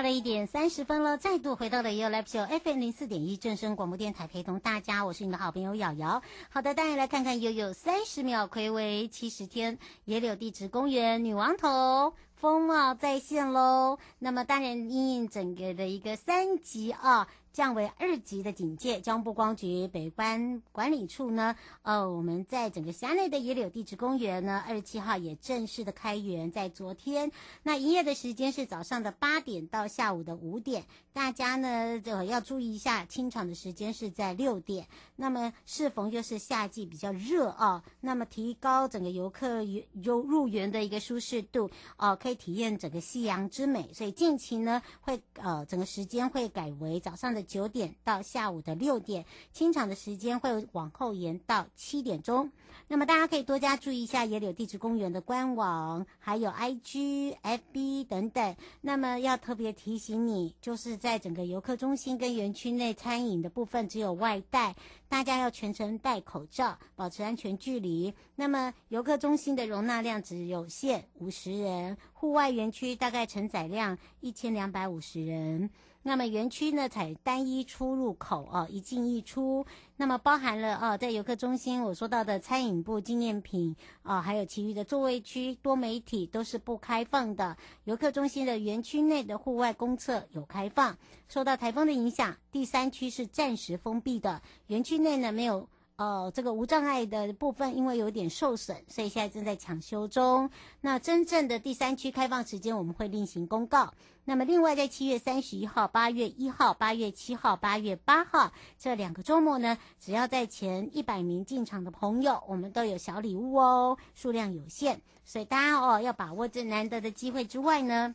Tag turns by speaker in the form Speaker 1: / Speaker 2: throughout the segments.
Speaker 1: 到了一点三十分了，再度回到了 yo Live Show FM 零四点一正声广播电台，陪同大家，我是你的好朋友瑶瑶。好的，大家来看看悠悠三十秒睽违七十天野柳地质公园女王头风貌再现喽。那么当然，因应整个的一个三级啊。降为二级的警戒，江部光局北关管理处呢，呃，我们在整个辖内的野柳地质公园呢，二十七号也正式的开园，在昨天，那营业的时间是早上的八点到下午的五点，大家呢，就要注意一下，清场的时间是在六点。那么适逢又是夏季比较热啊，那么提高整个游客游入园的一个舒适度哦、可以体验整个夕阳之美，所以近期呢，会呃整个时间会改为早上的。九点到下午的六点，清场的时间会往后延到七点钟。那么大家可以多加注意一下野柳地质公园的官网，还有 IG、FB 等等。那么要特别提醒你，就是在整个游客中心跟园区内餐饮的部分只有外带，大家要全程戴口罩，保持安全距离。那么游客中心的容纳量只有限五十人，户外园区大概承载量一千两百五十人。那么园区呢，采单一出入口啊，一进一出。那么包含了啊，在游客中心我说到的餐饮部纪念品啊、还有其余的座位区、多媒体都是不开放的。游客中心的园区内的户外公厕有开放。受到台风的影响，第三区是暂时封闭的。园区内呢没有。哦，这个无障碍的部分因为有点受损，所以现在正在抢修中。那真正的第三区开放时间我们会另行公告。那么另外在七月三十一号、八月一号、八月七号、八月八号这两个周末呢，只要在前一百名进场的朋友，我们都有小礼物哦，数量有限，所以大家哦要把握这难得的机会之外呢。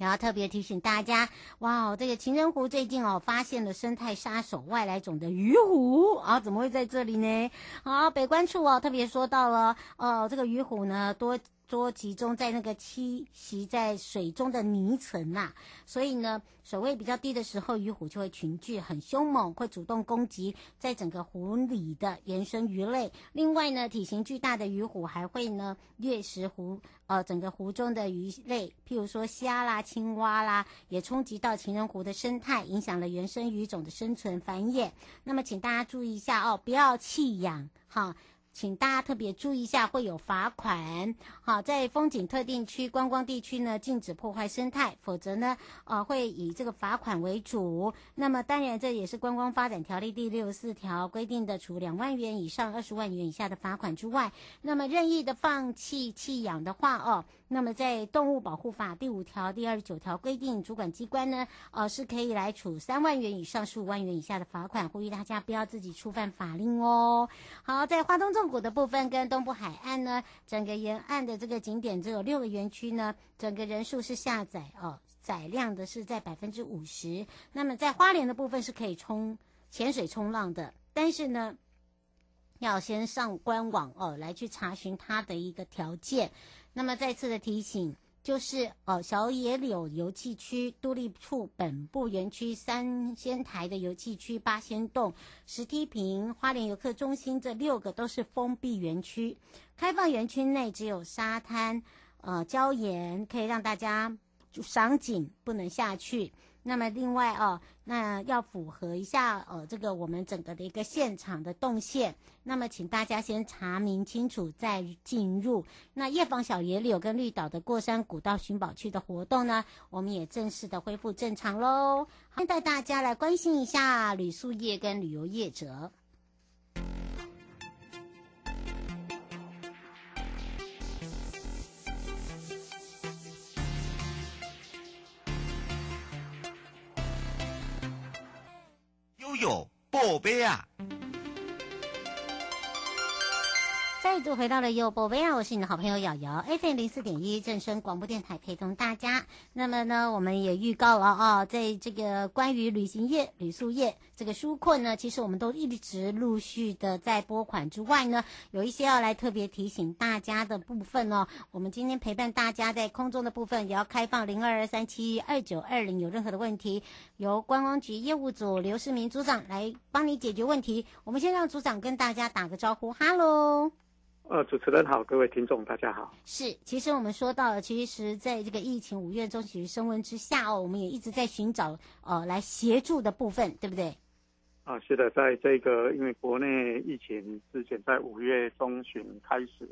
Speaker 1: 然后特别提醒大家，哇哦，这个情人湖最近哦发现了生态杀手外来种的鱼虎啊，怎么会在这里呢？好，北关处哦特别说到了，哦，这个鱼虎呢多。多集中在那个栖息在水中的泥层呐、所以呢，水位比较低的时候，鱼虎就会群聚，很凶猛，会主动攻击在整个湖里的原生鱼类。另外呢，体型巨大的鱼虎还会呢掠食湖，呃，整个湖中的鱼类，譬如说虾啦、青蛙啦，也冲击到情人湖的生态，影响了原生鱼种的生存繁衍。那么，请大家注意一下哦，不要弃养哈。请大家特别注意一下，会有罚款。好，在风景特定区、观光地区呢，禁止破坏生态，否则呢，呃，会以这个罚款为主。那么，当然这也是观光发展条例第六十四条规定的，除两万元以上二十万元以下的罚款之外，那么任意的放弃弃养的话，哦，那么在动物保护法第五条、第二十九条规定，主管机关呢，呃，是可以来处三万元以上十五万元以下的罚款。呼吁大家不要自己触犯法令哦。好，在花东纵谷的部分跟东部海岸呢，整个沿岸的这个景点只有六个园区呢，整个人数是下载哦，载量的是在百分之五十。那么在花莲的部分是可以冲潜水冲浪的，但是呢，要先上官网哦来去查询它的一个条件。那么再次的提醒。就是哦，小野柳游憩区、都立处本部园区、三仙台的游憩区、八仙洞、石梯坪、花莲游客中心这六个都是封闭园区。开放园区内只有沙滩、呃礁岩，可以让大家赏景，不能下去。那么另外哦，那要符合一下呃这个我们整个的一个现场的动线，那么请大家先查明清楚再进入。那夜访小野柳跟绿岛的过山古道寻宝区的活动呢，我们也正式的恢复正常喽。先，带大家来关心一下旅宿业跟旅游业者。
Speaker 2: 有宝贝啊！
Speaker 1: 再度回到了优播微啊，我是你的好朋友瑶瑶，FM 零四点一正声广播电台陪同大家。那么呢，我们也预告了啊，在这个关于旅行业、旅宿业这个纾困呢，其实我们都一直陆续的在拨款之外呢，有一些要来特别提醒大家的部分哦。我们今天陪伴大家在空中的部分也要开放零二二三七二九二零，有任何的问题，由观光局业务组刘世明组长来帮你解决问题。我们先让组长跟大家打个招呼，哈喽。
Speaker 3: 呃，主持人好，各位听众大家好。
Speaker 1: 是，其实我们说到了，其实在这个疫情五月中旬升温之下哦，我们也一直在寻找呃来协助的部分，对不对？
Speaker 3: 啊，是的，在这个因为国内疫情之前在五月中旬开始，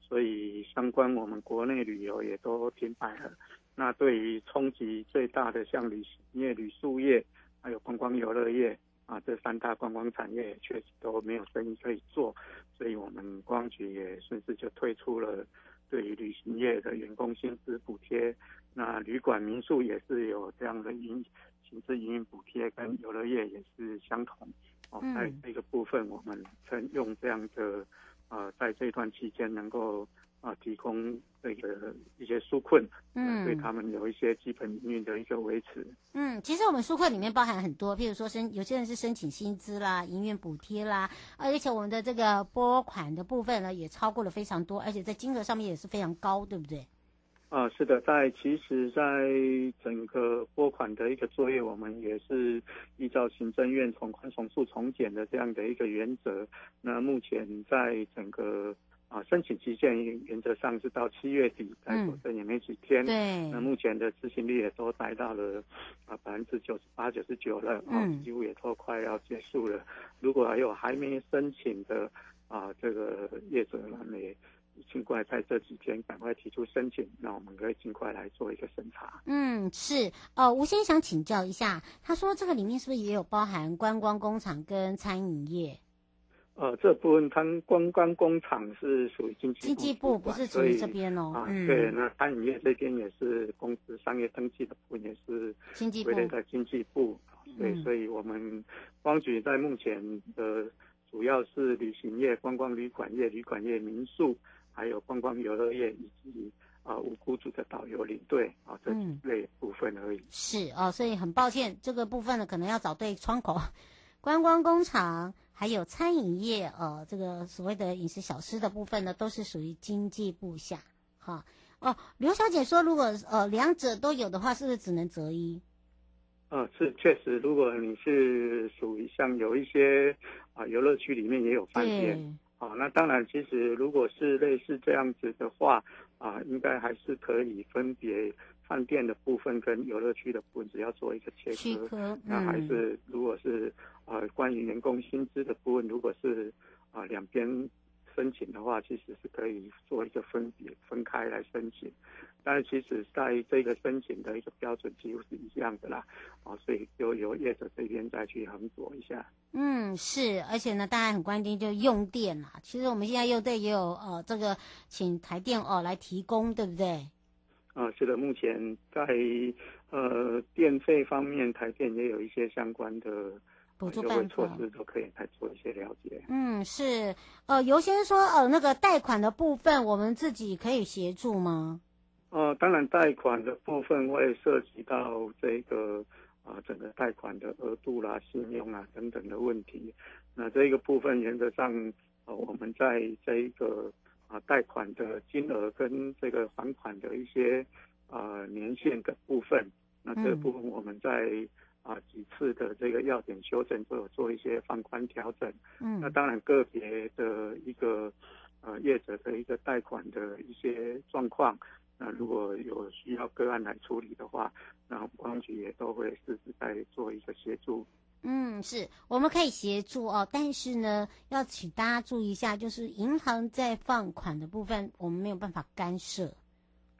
Speaker 3: 所以相关我们国内旅游也都停摆了。那对于冲击最大的像旅行业、旅宿业，还有观光游乐业。啊，这三大观光产业确实都没有生意可以做，所以我们观光局也顺势就推出了对于旅行业的员工薪资补贴，那旅馆民宿也是有这样的营薪资营运补贴，跟游乐业也是相同。哦，在这个部分，我们曾用这样的呃，在这段期间能够。啊，提供那个一些纾困，嗯，对他们有一些基本营运的一个维持。
Speaker 1: 嗯，其实我们纾困里面包含很多，譬如说申有些人是申请薪资啦、营运补贴啦，而且我们的这个拨款的部分呢，也超过了非常多，而且在金额上面也是非常高，对不对？
Speaker 3: 啊，是的，在其实，在整个拨款的一个作业，我们也是依照行政院从宽从速从简的这样的一个原则。那目前在整个啊，申请期限原则上是到七月底，再说这也没几天。对。那目前的执行率也都达到了啊百分之九十八、九十九了，啊，几乎也都快要结束了。如果还有还没申请的啊，这个业者呢，也尽快在这几天赶快提出申请，那我们可以尽快来做一个审查。
Speaker 1: 嗯，是。哦，吴先生想请教一下，他说这个里面是不是也有包含观光工厂跟餐饮业？
Speaker 3: 呃，这部分它观光工厂是属于经济部，
Speaker 1: 经济部不是属于这边哦。
Speaker 3: 啊，嗯、对，那餐饮业这边也是公司商业登记的部分，也是归类在经济部。对，所以我们光局在目前的主要是旅行业、观光旅馆业、旅馆业民宿，还有观光游乐业以及啊无雇主的导游领队啊这几类部分而已。嗯、
Speaker 1: 是哦，所以很抱歉，这个部分呢可能要找对窗口，观光工厂。还有餐饮业，呃，这个所谓的饮食小吃的部分呢，都是属于经济部下，哈，哦，刘小姐说，如果呃两者都有的话，是不是只能择一？
Speaker 3: 呃，是确实，如果你是属于像有一些啊游乐区里面也有饭店，啊，那当然，其实如果是类似这样子的话，啊，应该还是可以分别饭店的部分跟游乐区的部分，只要做一个切割，嗯、那还是如果是。呃，关于员工薪资的部分，如果是啊两边申请的话，其实是可以做一个分别分开来申请。但是其实在这个申请的一个标准几乎是一样的啦，啊，所以就由业者这边再去衡酌一下。
Speaker 1: 嗯，是，而且呢，大家很关心就用电啦。其实我们现在用电也有呃这个请台电哦来提供，对不对？
Speaker 3: 啊，是的，目前在呃电费方面，台电也有一些相关的。补助办措施都可以来做一些了解。
Speaker 1: 嗯，是，呃，尤先说，呃，那个贷款的部分，我们自己可以协助吗？
Speaker 3: 呃，当然，贷款的部分会涉及到这个啊、呃，整个贷款的额度啦、信用啊等等的问题。那这个部分原则上，呃，我们在这一个啊贷款的金额跟这个还款的一些啊、呃、年限的部分，那这个部分我们在。嗯啊，几次的这个要点修正都有做一些放宽调整。嗯，那当然个别的一个呃业者的一个贷款的一些状况，那如果有需要个案来处理的话，那公安局也都会适时在做一个协助。
Speaker 1: 嗯，是，我们可以协助哦，但是呢，要请大家注意一下，就是银行在放款的部分，我们没有办法干涉。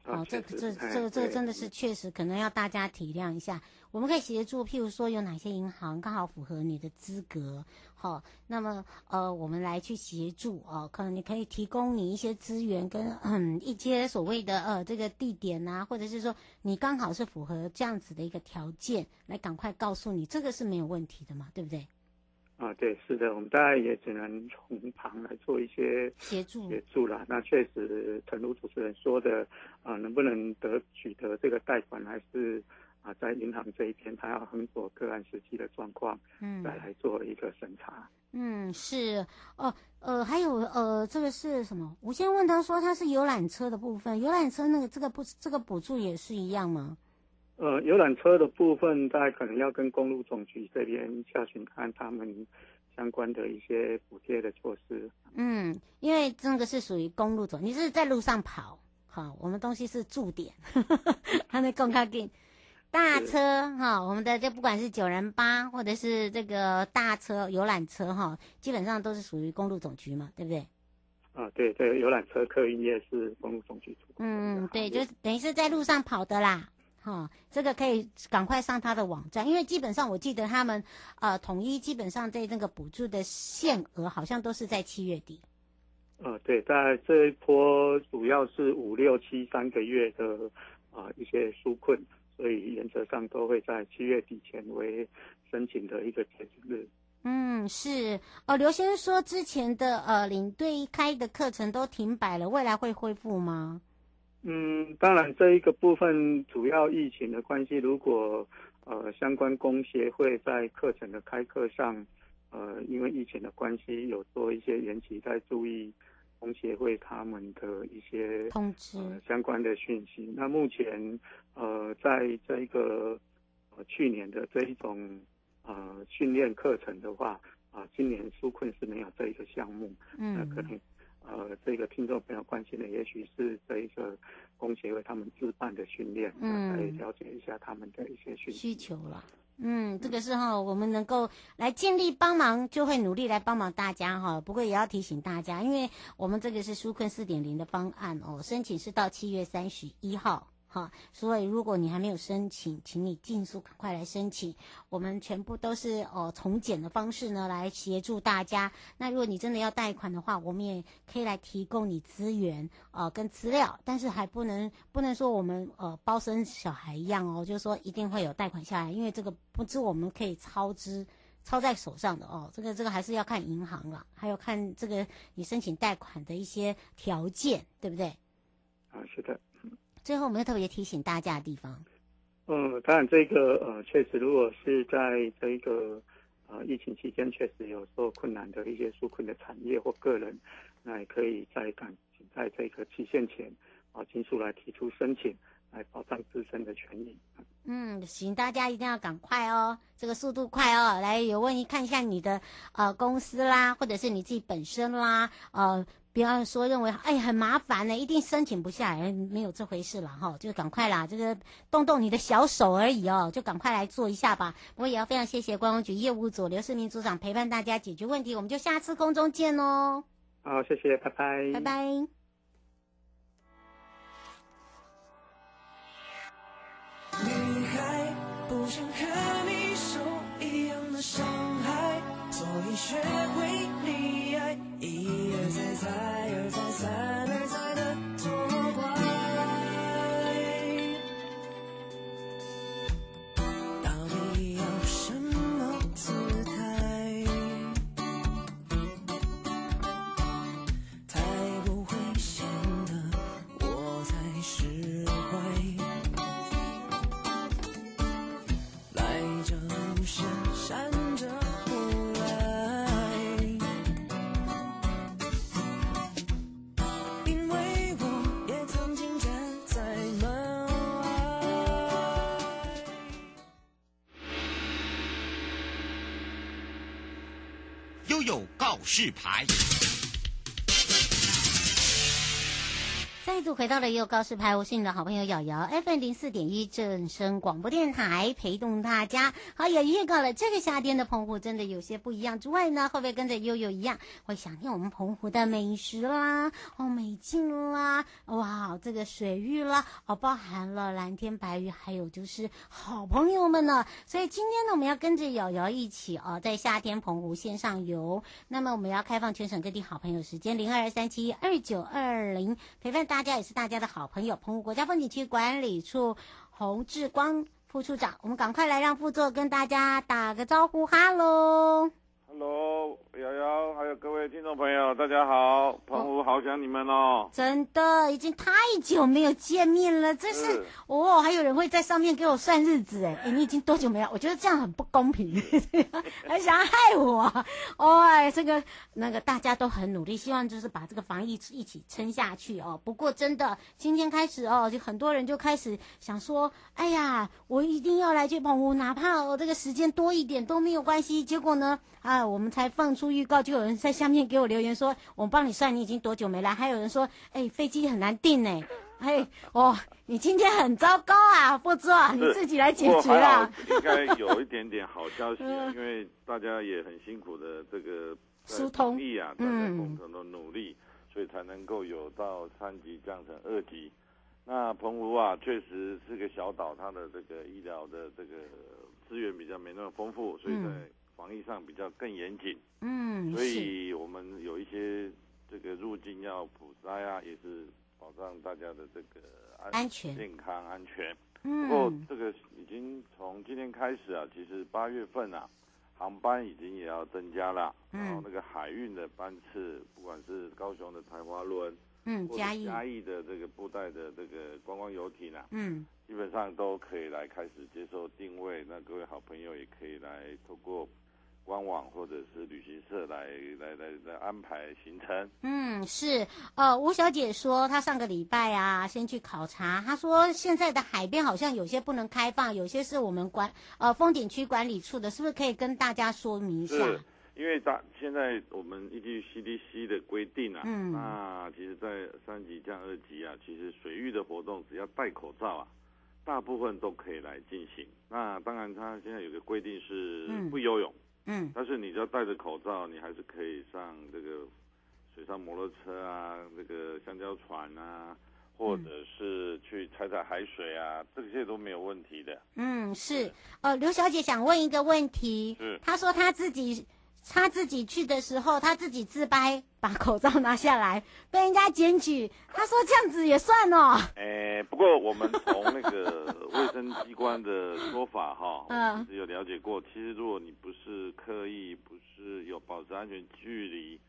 Speaker 1: 哦，这个这这个这个真的是确实可能要大家体谅一下。我们可以协助，譬如说有哪些银行刚好符合你的资格，好，那么呃，我们来去协助哦，可能你可以提供你一些资源跟嗯一些所谓的呃这个地点呐、啊，或者是说你刚好是符合这样子的一个条件，来赶快告诉你，这个是没有问题的嘛，对不对？
Speaker 3: 啊，对，是的，我们大概也只能从旁来做一些协助协助啦。那确实，诚如主持人说的，啊，能不能得取得这个贷款，还是啊，在银行这一边，他要衡佐个案实际的状况，嗯，再来做一个审查。
Speaker 1: 嗯，是哦，呃，还有呃，这个是什么？我先问他说，他是游览车的部分，游览车那个这个不这个补助也是一样吗？
Speaker 3: 呃，游览车的部分，大概可能要跟公路总局这边下询看他们相关的一些补贴的措施。
Speaker 1: 嗯，因为这个是属于公路总，你是在路上跑，好，我们东西是驻点，他那公开给大车哈，我们的这不管是九人八或者是这个大车游览车哈，基本上都是属于公路总局嘛，对不对？
Speaker 3: 啊，对对，游览车客运业是公路总局出。
Speaker 1: 嗯，对，就等于是在路上跑的啦。哦，这个可以赶快上他的网站，因为基本上我记得他们呃统一基本上在那个补助的限额好像都是在七月底。
Speaker 3: 呃，对，在这一波主要是五六七三个月的啊、呃、一些纾困，所以原则上都会在七月底前为申请的一个截止日。
Speaker 1: 嗯，是哦。刘先生说之前的呃领队开的课程都停摆了，未来会恢复吗？
Speaker 3: 嗯，当然，这一个部分主要疫情的关系，如果呃相关工协会在课程的开课上，呃因为疫情的关系有做一些延期，在注意工协会他们的一些
Speaker 1: 通知、
Speaker 3: 呃、相关的讯息。那目前呃在这一个呃去年的这一种呃训练课程的话，啊、呃、今年纾困是没有这一个项目，嗯，那可能。呃，这个听众朋友关心的，也许是这一个工协会他们自办的训练，嗯，来了解一下他们的一些需
Speaker 1: 需求了。嗯，这个是哈，我们能够来尽力帮忙，就会努力来帮忙大家哈。不过也要提醒大家，因为我们这个是纾困四点零的方案哦，申请是到七月三十一号。好，所以如果你还没有申请，请你尽速赶快来申请。我们全部都是哦从简的方式呢来协助大家。那如果你真的要贷款的话，我们也可以来提供你资源呃跟资料，但是还不能不能说我们呃包生小孩一样哦，就是说一定会有贷款下来，因为这个不是我们可以操之操在手上的哦。这个这个还是要看银行了，还有看这个你申请贷款的一些条件，对不对？
Speaker 3: 啊，是的。
Speaker 1: 最后，我们要特别提醒大家的地方。
Speaker 3: 嗯，当然，这个呃，确实，如果是在这个呃疫情期间，确实有受困难的一些纾困的产业或个人，那也可以在赶在这个期限前啊，尽速来提出申请，来保障自身的权益。
Speaker 1: 嗯，请大家一定要赶快哦，这个速度快哦，来有问题看一下你的呃公司啦，或者是你自己本身啦，呃。不要说认为哎很麻烦呢，一定申请不下来，没有这回事了哈，就赶快啦，这个动动你的小手而已哦，就赶快来做一下吧。不过也要非常谢谢观光局业务组刘世明组长陪伴大家解决问题，我们就下次空中见哦。
Speaker 3: 好，谢谢，拜拜，
Speaker 1: 拜拜。
Speaker 2: 告示牌。
Speaker 1: 再度回到了悠悠告示牌，我是你的好朋友瑶瑶，FM 零四点一正声广播电台陪同大家。好，也预告了这个夏天的澎湖真的有些不一样之外呢，会不会跟着悠悠一样会想念我们澎湖的美食啦、哦美景啦、哇这个水域啦，哦包含了蓝天白云，还有就是好朋友们呢。所以今天呢，我们要跟着瑶瑶一起哦，在夏天澎湖线上游。那么我们要开放全省各地好朋友时间零二三七二九二零陪伴大家。也是大家的好朋友，澎湖国家风景区管理处洪志光副处长，我们赶快来让副座跟大家打个招呼，哈喽，哈喽，
Speaker 4: Hello，瑶瑶，还有各位听众朋友，大家好，澎湖好想你们哦！
Speaker 1: 真的，已经太久没有见面了，这是，是哦，还有人会在上面给我算日子哎，哎，你已经多久没有？我觉得这样很不公平，还想要害我，哦，哎，这个那个大家都很努力，希望就是把这个防疫一起撑下去哦。不过真的，今天开始哦，就很多人就开始想说，哎呀，我一定要来去澎湖，哪怕我这个时间多一点都没有关系。结果呢，啊。我们才放出预告，就有人在下面给我留言说：“我帮你算，你已经多久没来？”还有人说：“哎，飞机很难订呢。”哎，哦，你今天很糟糕啊，副座，你自己来解决啦。
Speaker 4: 应该有一点点好消息，因为大家也很辛苦的这个
Speaker 1: 疏通
Speaker 4: 力啊，大家共同的努力，所以才能够有到三级降成二级。那澎湖啊，确实是个小岛，它的这个医疗的这个资源比较没那么丰富，所以在。防疫上比较更严谨，
Speaker 1: 嗯，
Speaker 4: 所以我们有一些这个入境要普筛啊，也是保障大家的这个安，
Speaker 1: 安全、
Speaker 4: 健康、安全。
Speaker 1: 嗯，
Speaker 4: 不过这个已经从今天开始啊，其实八月份啊，航班已经也要增加了，嗯，然后那个海运的班次，不管是高雄的台华轮，
Speaker 1: 嗯，嘉义
Speaker 4: 嘉义的这个布袋的这个观光游艇啊，
Speaker 1: 嗯，
Speaker 4: 基本上都可以来开始接受定位。那各位好朋友也可以来透过。官网或者是旅行社来来来来安排行程。
Speaker 1: 嗯，是，呃，吴小姐说她上个礼拜啊，先去考察，她说现在的海边好像有些不能开放，有些是我们管呃风景区管理处的，是不是可以跟大家说明一下？
Speaker 4: 是，因为大现在我们依据 CDC 的规定啊，
Speaker 1: 嗯，
Speaker 4: 那其实，在三级降二级啊，其实水域的活动只要戴口罩啊，大部分都可以来进行。那当然，它现在有个规定是不游泳。嗯
Speaker 1: 嗯，
Speaker 4: 但是你只要戴着口罩，你还是可以上这个水上摩托车啊，这个香蕉船啊，或者是去踩踩海水啊，这些都没有问题的。
Speaker 1: 嗯，是。呃，刘小姐想问一个问题，
Speaker 4: 是，
Speaker 1: 她说她自己。他自己去的时候，他自己自拍，把口罩拿下来，被人家检举。他说这样子也算哦。
Speaker 4: 哎，不过我们从那个卫生机关的说法哈，
Speaker 1: 嗯，
Speaker 4: 有了解过。其实如果你不是刻意，不是有保持安全距离，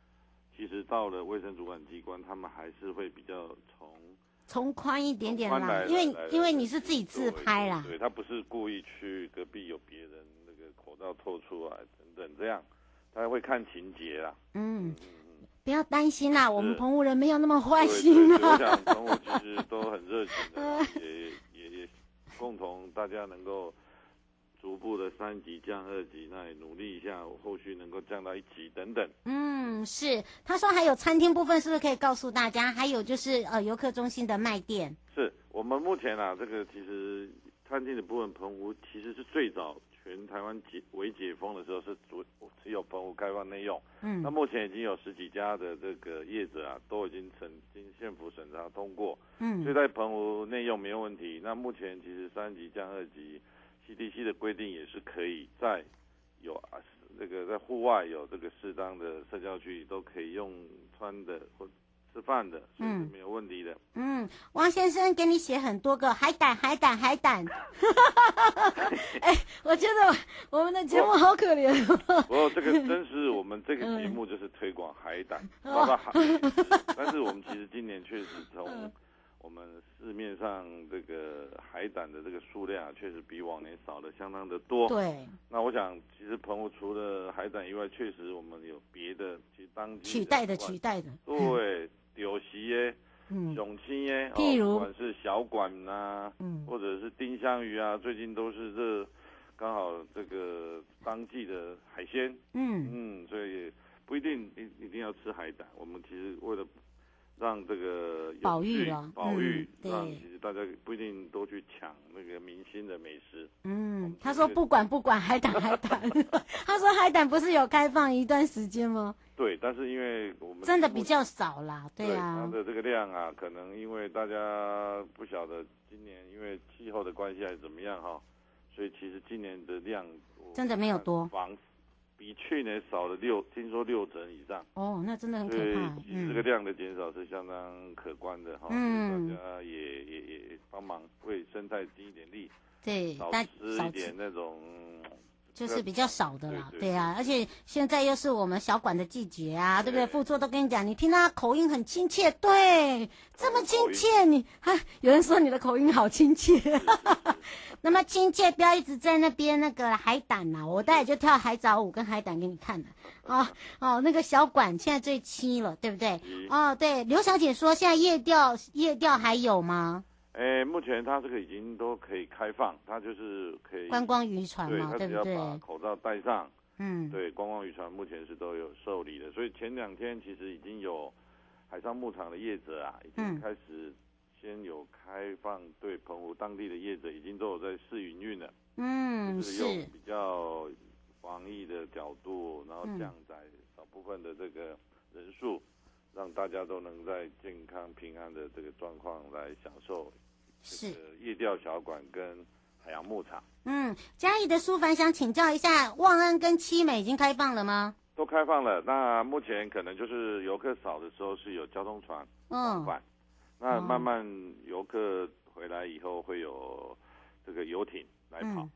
Speaker 4: 其实到了卫生主管机关，他们还是会比较从
Speaker 1: 从宽一点点啦，因为因为你是自己自拍啦，
Speaker 4: 对，他不是故意去隔壁有别人那个口罩透出来等等这样。他会看情节啊，
Speaker 1: 嗯，不要担心啦，我们澎湖人没有那么坏心啊。
Speaker 4: 我想澎湖其实都很热情的，也也也共同大家能够逐步的三级降二级，那也努力一下，后续能够降到一级等等。
Speaker 1: 嗯，是，他说还有餐厅部分，是不是可以告诉大家？还有就是呃游客中心的卖店。
Speaker 4: 是我们目前啊，这个其实餐厅的部分，澎湖其实是最早。全台湾解未解封的时候是主只有澎湖开放内用，
Speaker 1: 嗯，
Speaker 4: 那目前已经有十几家的这个业者啊，都已经曾经县府审查通过，
Speaker 1: 嗯，
Speaker 4: 所以在澎湖内用没有问题。那目前其实三级降二级，CDC 的规定也是可以在有啊这个在户外有这个适当的社交距离都可以用穿的或。吃饭的，是，没有问题的。
Speaker 1: 嗯，王先生给你写很多个海胆，海胆，海胆。哎、欸，我觉得我们的节目好可怜。
Speaker 4: 不过这个真是我们这个节目就是推广海胆，包括海。但是我们其实今年确实从我们市面上这个海胆的这个数量，确实比往年少了相当的多。
Speaker 1: 对。
Speaker 4: 那我想，其实朋友除了海胆以外，确实我们有别的，其实当
Speaker 1: 取代的取代的。
Speaker 4: 对。有席耶，嗯，永清耶，
Speaker 1: 譬如，
Speaker 4: 不管是小管呐、啊，
Speaker 1: 嗯，
Speaker 4: 或者是丁香鱼啊，最近都是这刚好这个当季的海鲜，
Speaker 1: 嗯。
Speaker 4: 嗯，所以不一定一一定要吃海胆。我们其实为了让这个
Speaker 1: 保育啊，
Speaker 4: 保育，
Speaker 1: 嗯、
Speaker 4: 让其实大家不一定都去抢那个明星的美食。
Speaker 1: 嗯，他说不管不管海胆海胆，他说海胆不是有开放一段时间吗？
Speaker 4: 对，但是因为我们
Speaker 1: 真的比较少啦，对啊，
Speaker 4: 对它的这个量啊，可能因为大家不晓得今年因为气候的关系还是怎么样哈，所以其实今年的量
Speaker 1: 真的没有多，
Speaker 4: 房比去年少了六，听说六成以上。
Speaker 1: 哦，那真的很可怕。
Speaker 4: 所以这个量的减少是相当可观的哈，
Speaker 1: 嗯，
Speaker 4: 大家也也也帮忙为生态尽一点力，
Speaker 1: 对，
Speaker 4: 少吃一点那种。
Speaker 1: 就是比较少的啦，对，啊，而且现在又是我们小管的季节啊，对，对不对？副座都跟你讲，你听他口音很亲切，对，这么亲切，你 哈有人说你的口音好亲切，那么亲切，不要一直在那边那个海胆呐、啊，我待会就跳海藻舞跟海胆给你看了，哦哦，那个小管现在最亲了，对不对？哦，对，刘小姐说现在夜钓夜钓还有吗？
Speaker 4: 哎，目前它这个已经都可以开放，它就是可以
Speaker 1: 观光渔船嘛，对不对？
Speaker 4: 它只要把口罩戴上，
Speaker 1: 嗯，
Speaker 4: 对，观光渔船目前是都有受理的，所以前两天其实已经有海上牧场的业者啊，已经开始先有开放，对澎湖当地的业者已经都有在试营运了，
Speaker 1: 嗯，
Speaker 4: 就是用比较防疫的角度，然后降载少部分的这个人数，让大家都能在健康平安的这个状况来享受。是夜钓小馆跟海洋牧场。
Speaker 1: 嗯，嘉义的苏凡想请教一下，望安跟七美已经开放了吗？
Speaker 4: 都开放了。那目前可能就是游客少的时候是有交通船，嗯，那慢慢游客回来以后会有这个游艇来跑。嗯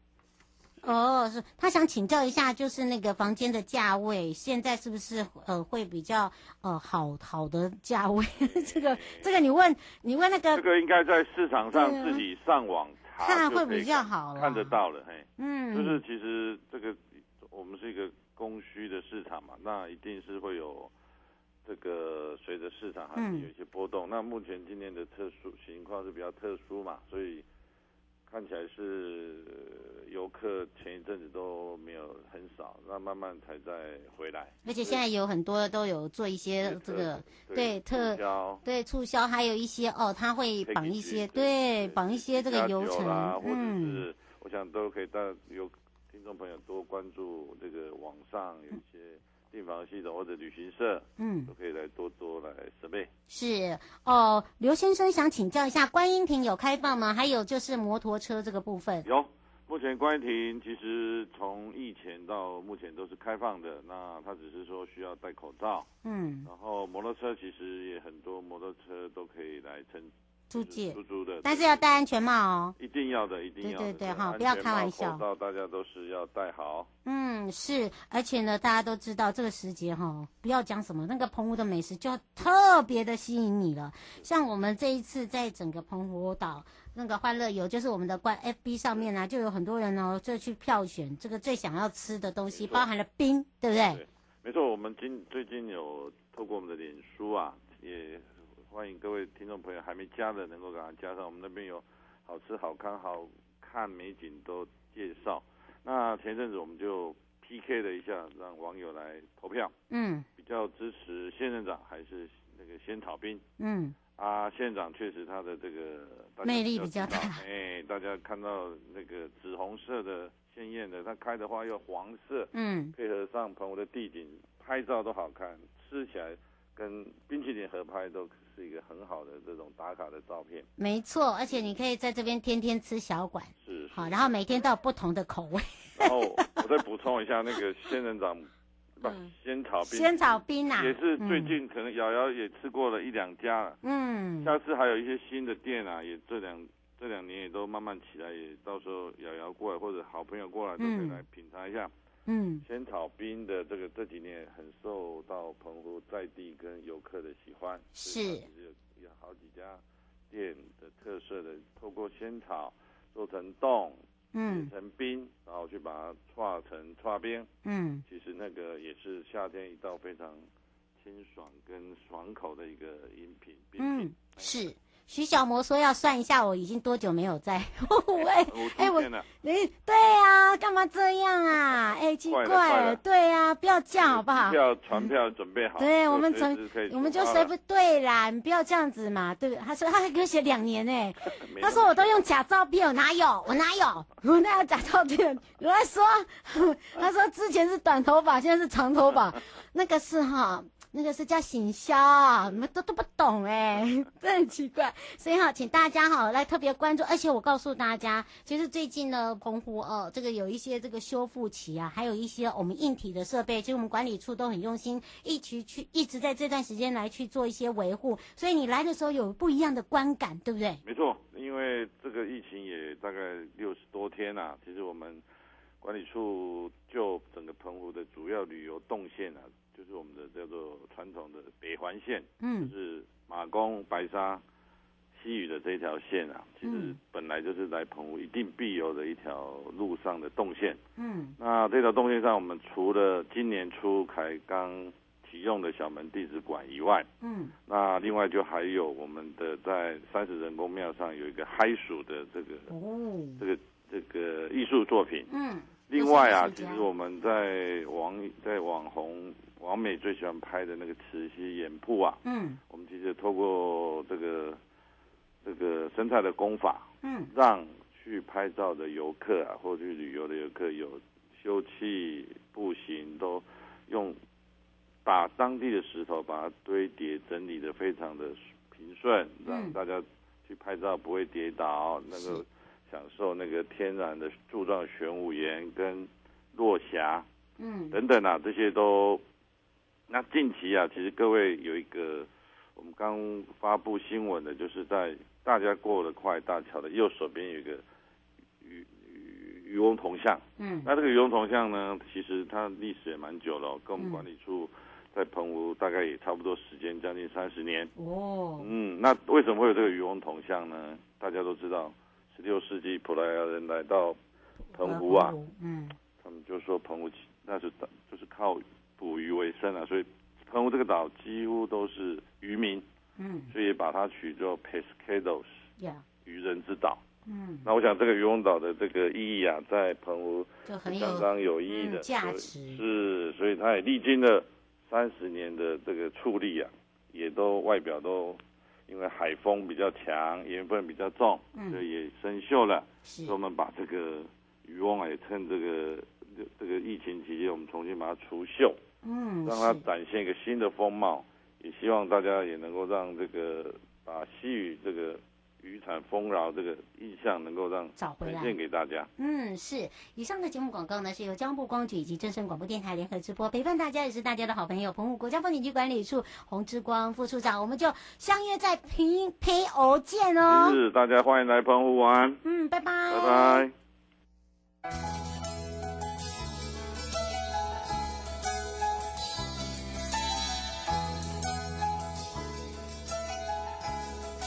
Speaker 1: 哦，是他想请教一下，就是那个房间的价位，现在是不是呃会比较呃好好的价位？这个这个你问你问那个，
Speaker 4: 这个应该在市场上自己上网查
Speaker 1: 看会比较好，
Speaker 4: 看得到了嘿。
Speaker 1: 嗯，
Speaker 4: 就是其实这个我们是一个供需的市场嘛，那一定是会有这个随着市场还是有一些波动。嗯、那目前今年的特殊情况是比较特殊嘛，所以。看起来是游客前一阵子都没有很少，那慢慢才再回来。
Speaker 1: 而且现在有很多都有做一些这个对特对促销，还有一些哦，他会绑一些对绑一些这个游程，
Speaker 4: 或者是我想都可以但有听众朋友多关注这个网上有一些。订房系统或者旅行社，嗯，都可以来多多来准备。
Speaker 1: 是哦，刘先生想请教一下，观音亭有开放吗？还有就是摩托车这个部分。
Speaker 4: 有，目前观音亭其实从疫前到目前都是开放的，那他只是说需要戴口罩。嗯，然后摩托车其实也很多，摩托车都可以来乘。租借，
Speaker 1: 但是要戴安全帽哦，
Speaker 4: 一定要的，一定要的。
Speaker 1: 对对对，哈，不要开玩笑。
Speaker 4: 口罩大家都是要戴好。
Speaker 1: 嗯，是，而且呢，大家都知道这个时节哈，不要讲什么，那个澎湖的美食就特别的吸引你了。像我们这一次在整个澎湖岛那个欢乐游，就是我们的官 FB 上面呢、啊，就有很多人哦，就去票选这个最想要吃的东西，包含了冰，对不对？
Speaker 4: 对，没错，我们今最近有透过我们的脸书啊，也。欢迎各位听众朋友还没加的，能够赶快加上。我们那边有好吃、好看、好看美景都介绍。那前阵子我们就 PK 了一下，让网友来投票。嗯，比较支持仙人掌还是那个仙草冰？嗯，啊，仙人掌确实它的这个
Speaker 1: 魅力比较大。
Speaker 4: 哎，大家看到那个紫红色的鲜艳的，它开的花又黄色，嗯，配合上澎湖的地景，拍照都好看，吃起来跟冰淇淋合拍都。是一个很好的这种打卡的照片，
Speaker 1: 没错，而且你可以在这边天天吃小馆，
Speaker 4: 是，是
Speaker 1: 好，然后每天都有不同的口味。
Speaker 4: 然后我再补充一下，那个仙人掌，不，仙草冰，
Speaker 1: 仙草冰啊，
Speaker 4: 也是最近可能瑶瑶也吃过了一两家。了，嗯，下次还有一些新的店啊，也这两这两年也都慢慢起来，也到时候瑶瑶过来或者好朋友过来都可以来品尝一下。嗯，仙草冰的这个这几年很受到澎湖在地跟游客的喜欢，
Speaker 1: 是。
Speaker 4: 有有好几家店的特色的，透过仙草做成冻，嗯，成冰，然后去把它化成搓冰，嗯，其实那个也是夏天一道非常清爽跟爽口的一个饮品，
Speaker 1: 嗯，是。徐小魔说要算一下，我已经多久没有在？哎哎我哎对呀，干嘛这样啊？哎奇怪，对呀，不要这样好不好？
Speaker 4: 票船 票准备好。
Speaker 1: 对，我们准，我们就随不对啦，你不要这样子嘛，对不对？他说他还给我写两年呢，他说我都用假照片，我哪有？我哪有？我哪有假照片？有人说，他说之前是短头发，现在是长头发，那个是哈。那个是叫行销，你们都都不懂哎，这很奇怪。所以哈，请大家哈来特别关注。而且我告诉大家，其实最近呢，澎湖哦，这个有一些这个修复期啊，还有一些我们硬体的设备，其实我们管理处都很用心，一起去一直在这段时间来去做一些维护。所以你来的时候有不一样的观感，对不对？
Speaker 4: 没错，因为这个疫情也大概六十多天了，啊，其实我们。管理处就整个澎湖的主要旅游动线啊，就是我们的叫做传统的北环线，
Speaker 1: 嗯，
Speaker 4: 就是马公、白沙、西屿的这条线啊，其实本来就是来澎湖一定必有的一条路上的动线。
Speaker 1: 嗯，
Speaker 4: 那这条动线上，我们除了今年初才刚启用的小门弟子馆以外，
Speaker 1: 嗯，
Speaker 4: 那另外就还有我们的在三十人公庙上有一个嗨鼠的这个
Speaker 1: 哦，
Speaker 4: 这个这个艺术作品。
Speaker 1: 嗯，
Speaker 4: 另外啊，其实我们在网在网红网美最喜欢拍的那个慈禧盐铺啊，
Speaker 1: 嗯，
Speaker 4: 我们其实透过这个这个生态的功法，
Speaker 1: 嗯，
Speaker 4: 让去拍照的游客啊，或去旅游的游客有休憩、步行都用。把当地的石头把它堆叠整理的非常的平顺，让大家去拍照不会跌倒，能够享受那个天然的柱状玄武岩跟落霞，嗯，等等啊，这些都。那近期啊，其实各位有一个我们刚发布新闻的，就是在大家过了快大桥的右手边有一个渔渔渔翁铜像，嗯，那这个渔翁铜像呢，其实它历史也蛮久了，跟我们管理处。在澎湖大概也差不多时间，将近三十年。哦，嗯，那为什么会有这个渔翁铜像呢？大家都知道，十六世纪葡萄牙人来到澎湖啊，嗯，他们就说澎湖那是所以澎湖这个岛几乎都是渔民，嗯，所以把它取作 Pescados，渔人之岛。嗯，那我想这个渔翁岛的这个意义啊，在澎湖就相当有意义的
Speaker 1: 价值，
Speaker 4: 是，所以它也历经了。三十年的这个矗立啊，也都外表都因为海风比较强，盐分比较重，嗯，所以也生锈了。所以我们把这个渔翁啊，也趁这个这个疫情期间，我们重新把它除锈，嗯，让它展现一个新的风貌。也希望大家也能够让这个把西屿这个。渔产丰饶这个意象能够让
Speaker 1: 找回来
Speaker 4: 呈现给大家。
Speaker 1: 嗯，是。以上的节目广告呢，是由交通部光局以及正声广播电台联合直播，陪伴大家也是大家的好朋友，澎湖国家风景区管理处洪之光副处长，我们就相约在平培欧见哦。
Speaker 4: 是，大家欢迎来澎湖玩。
Speaker 1: 嗯，拜拜。
Speaker 4: 拜拜。